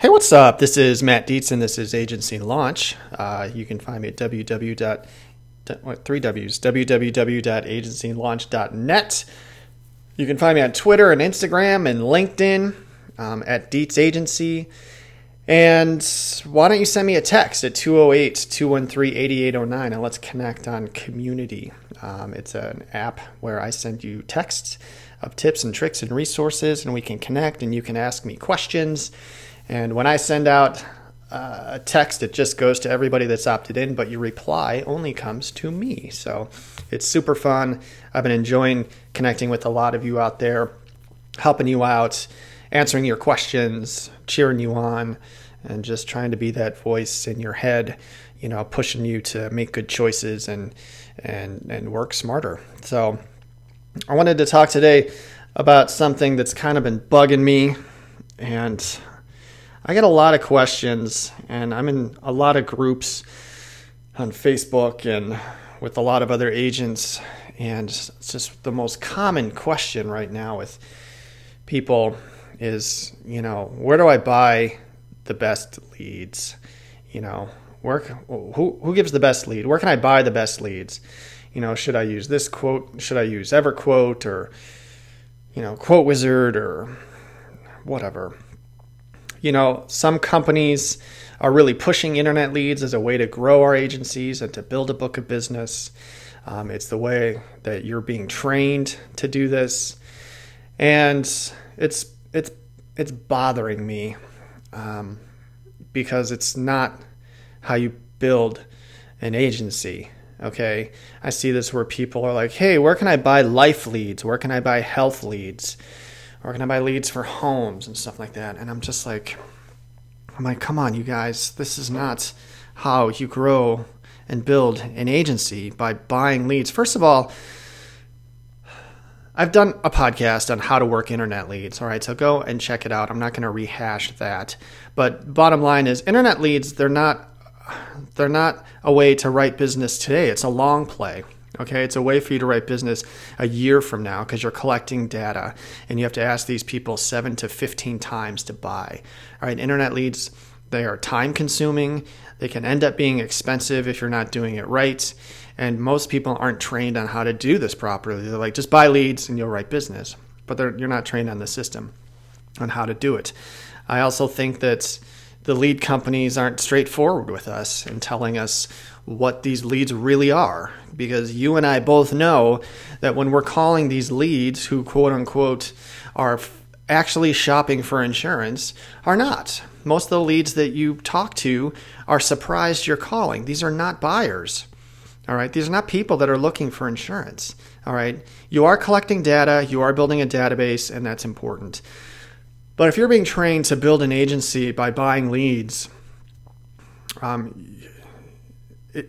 Hey, what's up? This is Matt Dietz, and this is Agency Launch. Uh, you can find me at www. Three W's www.agencylaunch.net. You can find me on Twitter and Instagram and LinkedIn um, at Dietz Agency. And why don't you send me a text at 208 213 8809 and let's connect on Community. Um, it's an app where I send you texts of tips and tricks and resources, and we can connect and you can ask me questions. And when I send out uh, a text, it just goes to everybody that's opted in, but your reply only comes to me. So it's super fun. I've been enjoying connecting with a lot of you out there, helping you out, answering your questions, cheering you on, and just trying to be that voice in your head, you know, pushing you to make good choices and and and work smarter. So I wanted to talk today about something that's kind of been bugging me and I get a lot of questions, and I'm in a lot of groups on Facebook and with a lot of other agents. And it's just the most common question right now with people is, you know, where do I buy the best leads? You know, where who who gives the best lead? Where can I buy the best leads? You know, should I use this quote? Should I use EverQuote or you know, Quote Wizard or whatever? You know, some companies are really pushing internet leads as a way to grow our agencies and to build a book of business. Um, it's the way that you're being trained to do this, and it's it's it's bothering me um, because it's not how you build an agency. Okay, I see this where people are like, "Hey, where can I buy life leads? Where can I buy health leads?" Or can I buy leads for homes and stuff like that? And I'm just like, I'm like, come on, you guys, this is not how you grow and build an agency by buying leads. First of all, I've done a podcast on how to work internet leads. All right, so go and check it out. I'm not going to rehash that. But bottom line is internet leads, they're not they're not a way to write business today. It's a long play. Okay, it's a way for you to write business a year from now because you're collecting data and you have to ask these people seven to 15 times to buy. All right, internet leads, they are time consuming. They can end up being expensive if you're not doing it right. And most people aren't trained on how to do this properly. They're like, just buy leads and you'll write business. But you're not trained on the system on how to do it. I also think that the lead companies aren't straightforward with us in telling us what these leads really are. Because you and I both know that when we're calling these leads who quote unquote are actually shopping for insurance are not. Most of the leads that you talk to are surprised you're calling. These are not buyers. All right. These are not people that are looking for insurance. All right. You are collecting data, you are building a database, and that's important. But if you're being trained to build an agency by buying leads, um,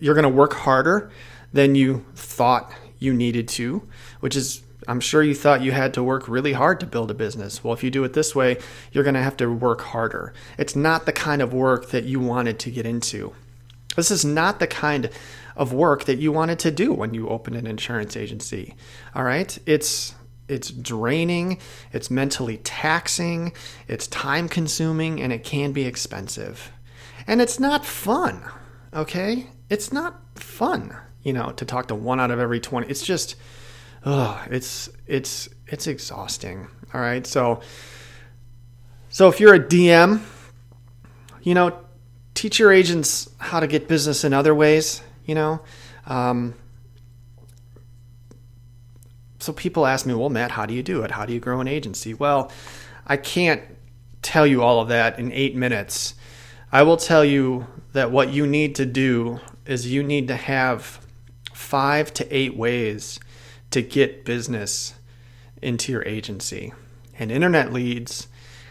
you're going to work harder than you thought you needed to, which is I'm sure you thought you had to work really hard to build a business. Well, if you do it this way, you're going to have to work harder. It's not the kind of work that you wanted to get into. This is not the kind of work that you wanted to do when you opened an insurance agency. All right? It's it's draining, it's mentally taxing, it's time consuming and it can be expensive. And it's not fun. Okay? it's not fun, you know, to talk to one out of every 20. It's just, oh, it's, it's, it's exhausting. All right. So, so if you're a DM, you know, teach your agents how to get business in other ways, you know. Um, so people ask me, well, Matt, how do you do it? How do you grow an agency? Well, I can't tell you all of that in eight minutes. I will tell you that what you need to do is you need to have five to eight ways to get business into your agency. And internet leads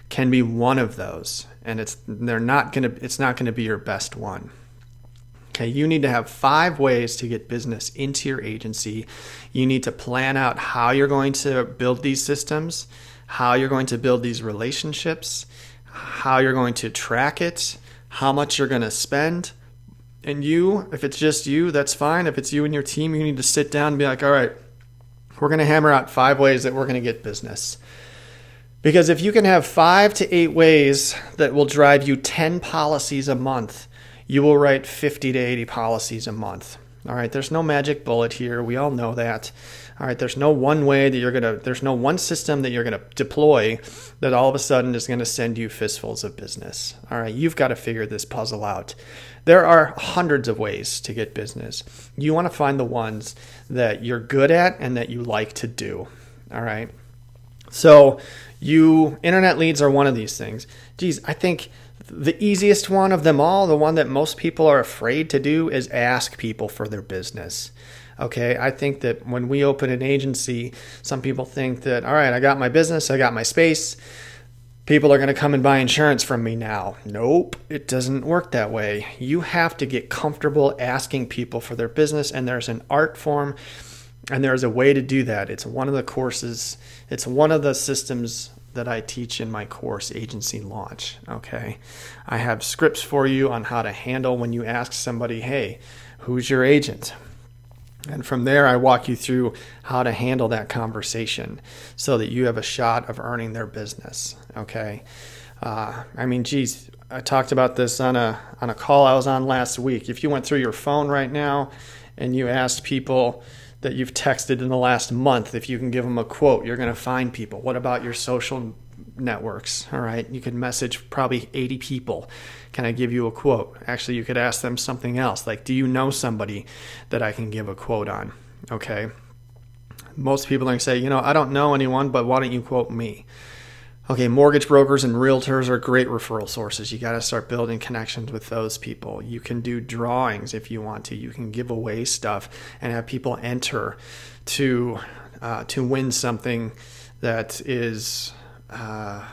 can be one of those. And it's they're not gonna it's not gonna be your best one. Okay, you need to have five ways to get business into your agency. You need to plan out how you're going to build these systems, how you're going to build these relationships, how you're going to track it, how much you're going to spend, and you, if it's just you, that's fine. If it's you and your team, you need to sit down and be like, all right, we're going to hammer out five ways that we're going to get business. Because if you can have five to eight ways that will drive you 10 policies a month, you will write 50 to 80 policies a month. All right, there's no magic bullet here. We all know that. All right, there's no one way that you're going to, there's no one system that you're going to deploy that all of a sudden is going to send you fistfuls of business. All right, you've got to figure this puzzle out. There are hundreds of ways to get business. You want to find the ones that you're good at and that you like to do. All right. So, you internet leads are one of these things. Geez, I think the easiest one of them all, the one that most people are afraid to do, is ask people for their business. Okay, I think that when we open an agency, some people think that, all right, I got my business, I got my space, people are going to come and buy insurance from me now. Nope, it doesn't work that way. You have to get comfortable asking people for their business, and there's an art form and there's a way to do that. It's one of the courses, it's one of the systems that I teach in my course, Agency Launch. Okay. I have scripts for you on how to handle when you ask somebody, hey, who's your agent? And from there, I walk you through how to handle that conversation so that you have a shot of earning their business. Okay. Uh, I mean, geez, I talked about this on a on a call I was on last week. If you went through your phone right now and you asked people, that you've texted in the last month. If you can give them a quote, you're going to find people. What about your social networks? All right, you could message probably 80 people. Can I give you a quote? Actually, you could ask them something else like, Do you know somebody that I can give a quote on? Okay. Most people are going to say, You know, I don't know anyone, but why don't you quote me? Okay, mortgage brokers and realtors are great referral sources. You got to start building connections with those people. You can do drawings if you want to. You can give away stuff and have people enter to uh, to win something that is uh,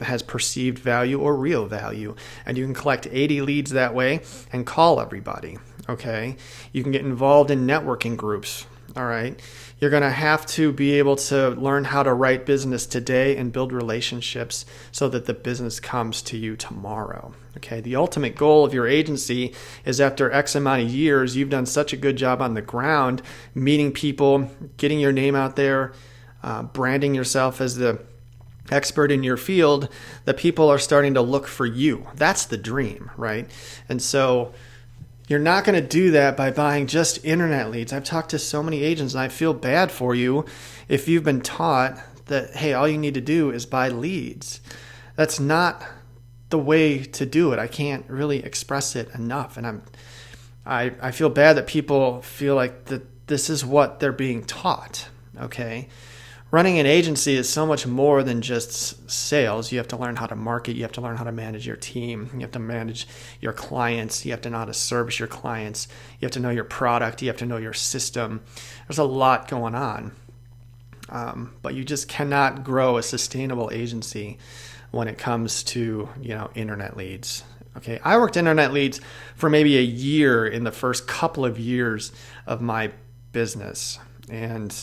has perceived value or real value. And you can collect 80 leads that way and call everybody. Okay, you can get involved in networking groups. All right you're going to have to be able to learn how to write business today and build relationships so that the business comes to you tomorrow. Okay, the ultimate goal of your agency is after X amount of years, you've done such a good job on the ground, meeting people, getting your name out there, uh, branding yourself as the expert in your field, that people are starting to look for you. That's the dream, right? And so, you're not going to do that by buying just internet leads. I've talked to so many agents and I feel bad for you if you've been taught that, hey, all you need to do is buy leads. That's not the way to do it. I can't really express it enough. And I'm, I, I feel bad that people feel like that this is what they're being taught. Okay running an agency is so much more than just sales. You have to learn how to market, you have to learn how to manage your team, you have to manage your clients, you have to know how to service your clients, you have to know your product, you have to know your system. There's a lot going on. Um, but you just cannot grow a sustainable agency when it comes to you know internet leads. Okay i worked internet leads for maybe a year in the first couple of years of my business. And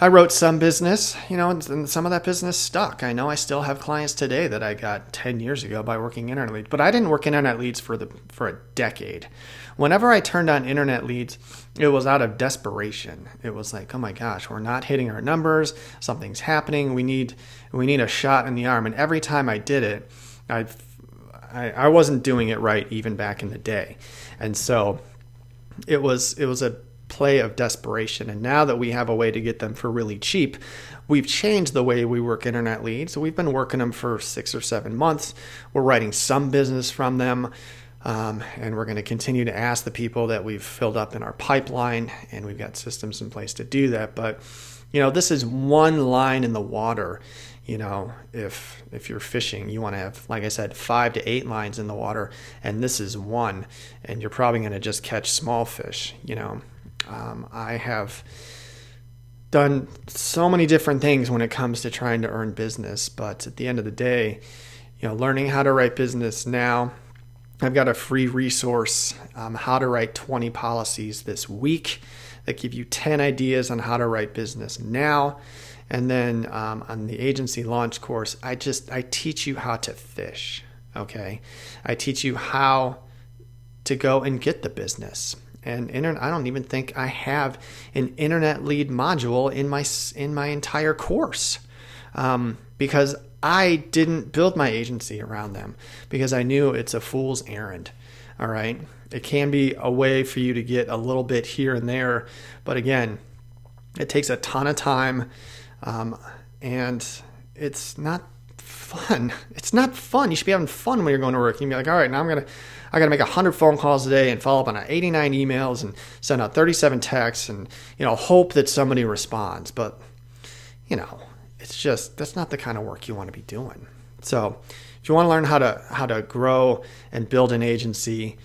I wrote some business, you know, and some of that business stuck. I know I still have clients today that I got 10 years ago by working internet leads, but I didn't work internet leads for the for a decade. Whenever I turned on internet leads, it was out of desperation. It was like, "Oh my gosh, we're not hitting our numbers. Something's happening. We need we need a shot in the arm." And every time I did it, I I, I wasn't doing it right even back in the day. And so it was it was a play of desperation. And now that we have a way to get them for really cheap, we've changed the way we work internet leads. So we've been working them for six or seven months. We're writing some business from them. Um, and we're going to continue to ask the people that we've filled up in our pipeline, and we've got systems in place to do that. But you know, this is one line in the water. You know, if if you're fishing, you want to have, like I said, five to eight lines in the water, and this is one, and you're probably going to just catch small fish. You know, um, I have done so many different things when it comes to trying to earn business, but at the end of the day, you know, learning how to write business now. I've got a free resource, um, how to write 20 policies this week, that give you 10 ideas on how to write business now. And then um, on the agency launch course, I just I teach you how to fish. Okay, I teach you how to go and get the business and internet. I don't even think I have an internet lead module in my in my entire course. um, because I didn't build my agency around them because I knew it's a fool's errand. All right. It can be a way for you to get a little bit here and there. But again, it takes a ton of time um, and it's not fun. It's not fun. You should be having fun when you're going to work. You can be like, all right, now I'm to, I got to make 100 phone calls a day and follow up on 89 emails and send out 37 texts and, you know, hope that somebody responds. But, you know, it's just, that's not the kind of work you want to be doing. So if you want to learn how to, how to grow and build an agency,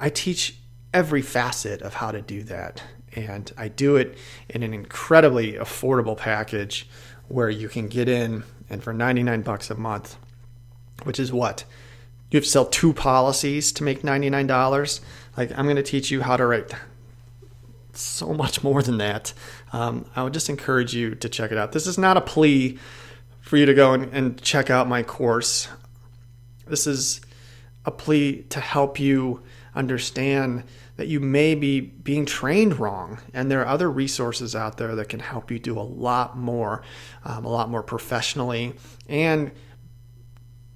I teach every facet of how to do that. And I do it in an incredibly affordable package where you can get in and for 99 bucks a month, which is what? You have to sell two policies to make $99. Like, I'm going to teach you how to write so much more than that. Um, I would just encourage you to check it out. This is not a plea for you to go and, and check out my course. This is a plea to help you understand that you may be being trained wrong. And there are other resources out there that can help you do a lot more, um, a lot more professionally, and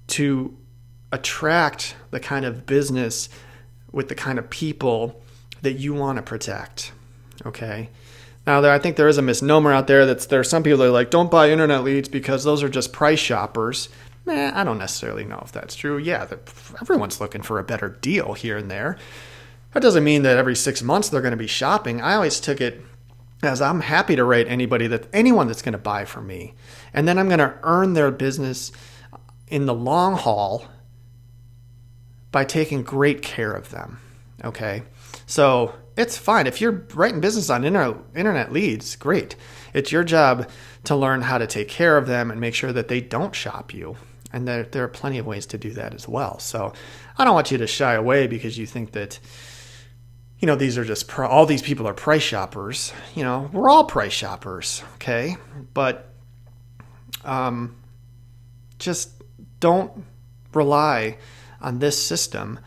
to attract the kind of business with the kind of people that you want to protect. Okay. Now, there, I think there is a misnomer out there that there are some people that are like, don't buy internet leads because those are just price shoppers. I don't necessarily know if that's true. Yeah, everyone's looking for a better deal here and there. That doesn't mean that every six months they're going to be shopping. I always took it as I'm happy to rate anybody that anyone that's going to buy from me, and then I'm going to earn their business in the long haul by taking great care of them. Okay, so it's fine if you're writing business on internet leads. Great, it's your job to learn how to take care of them and make sure that they don't shop you. And there, there are plenty of ways to do that as well. So I don't want you to shy away because you think that you know, these are just pro- all these people are price shoppers. You know, we're all price shoppers, okay? But um, just don't rely on this system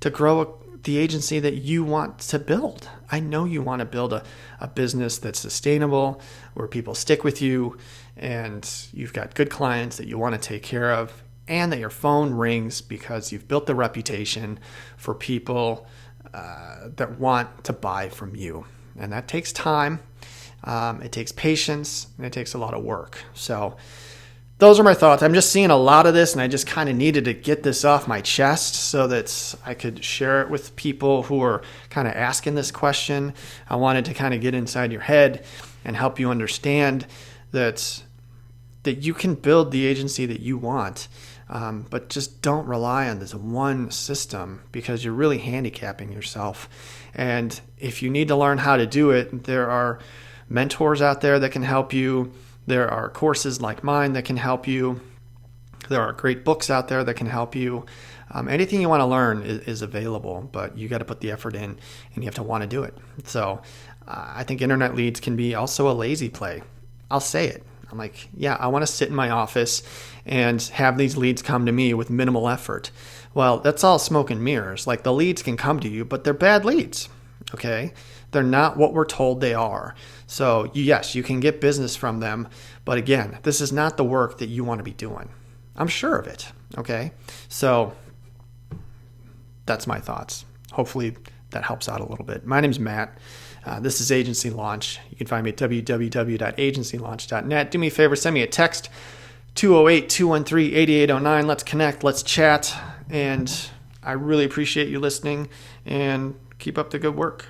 to grow a, the agency that you want to build. I know you want to build a, a business that's sustainable, where people stick with you, and you've got good clients that you want to take care of, and that your phone rings because you've built the reputation for people uh, that want to buy from you. And that takes time, um, it takes patience, and it takes a lot of work. So, those are my thoughts. I'm just seeing a lot of this, and I just kind of needed to get this off my chest so that I could share it with people who are kind of asking this question. I wanted to kind of get inside your head and help you understand that that you can build the agency that you want. Um, but just don't rely on this one system because you're really handicapping yourself. And if you need to learn how to do it, there are mentors out there that can help you. There are courses like mine that can help you. There are great books out there that can help you. Um, anything you want to learn is, is available, but you got to put the effort in and you have to want to do it. So uh, I think internet leads can be also a lazy play. I'll say it. I'm like, yeah, I want to sit in my office and have these leads come to me with minimal effort. Well, that's all smoke and mirrors. Like the leads can come to you, but they're bad leads. Okay. They're not what we're told they are. So, yes, you can get business from them. But again, this is not the work that you want to be doing. I'm sure of it. Okay. So, that's my thoughts. Hopefully, that helps out a little bit. My name's Matt. Uh, this is Agency Launch. You can find me at www.agencylaunch.net. Do me a favor, send me a text 208 213 8809. Let's connect, let's chat. And I really appreciate you listening and keep up the good work.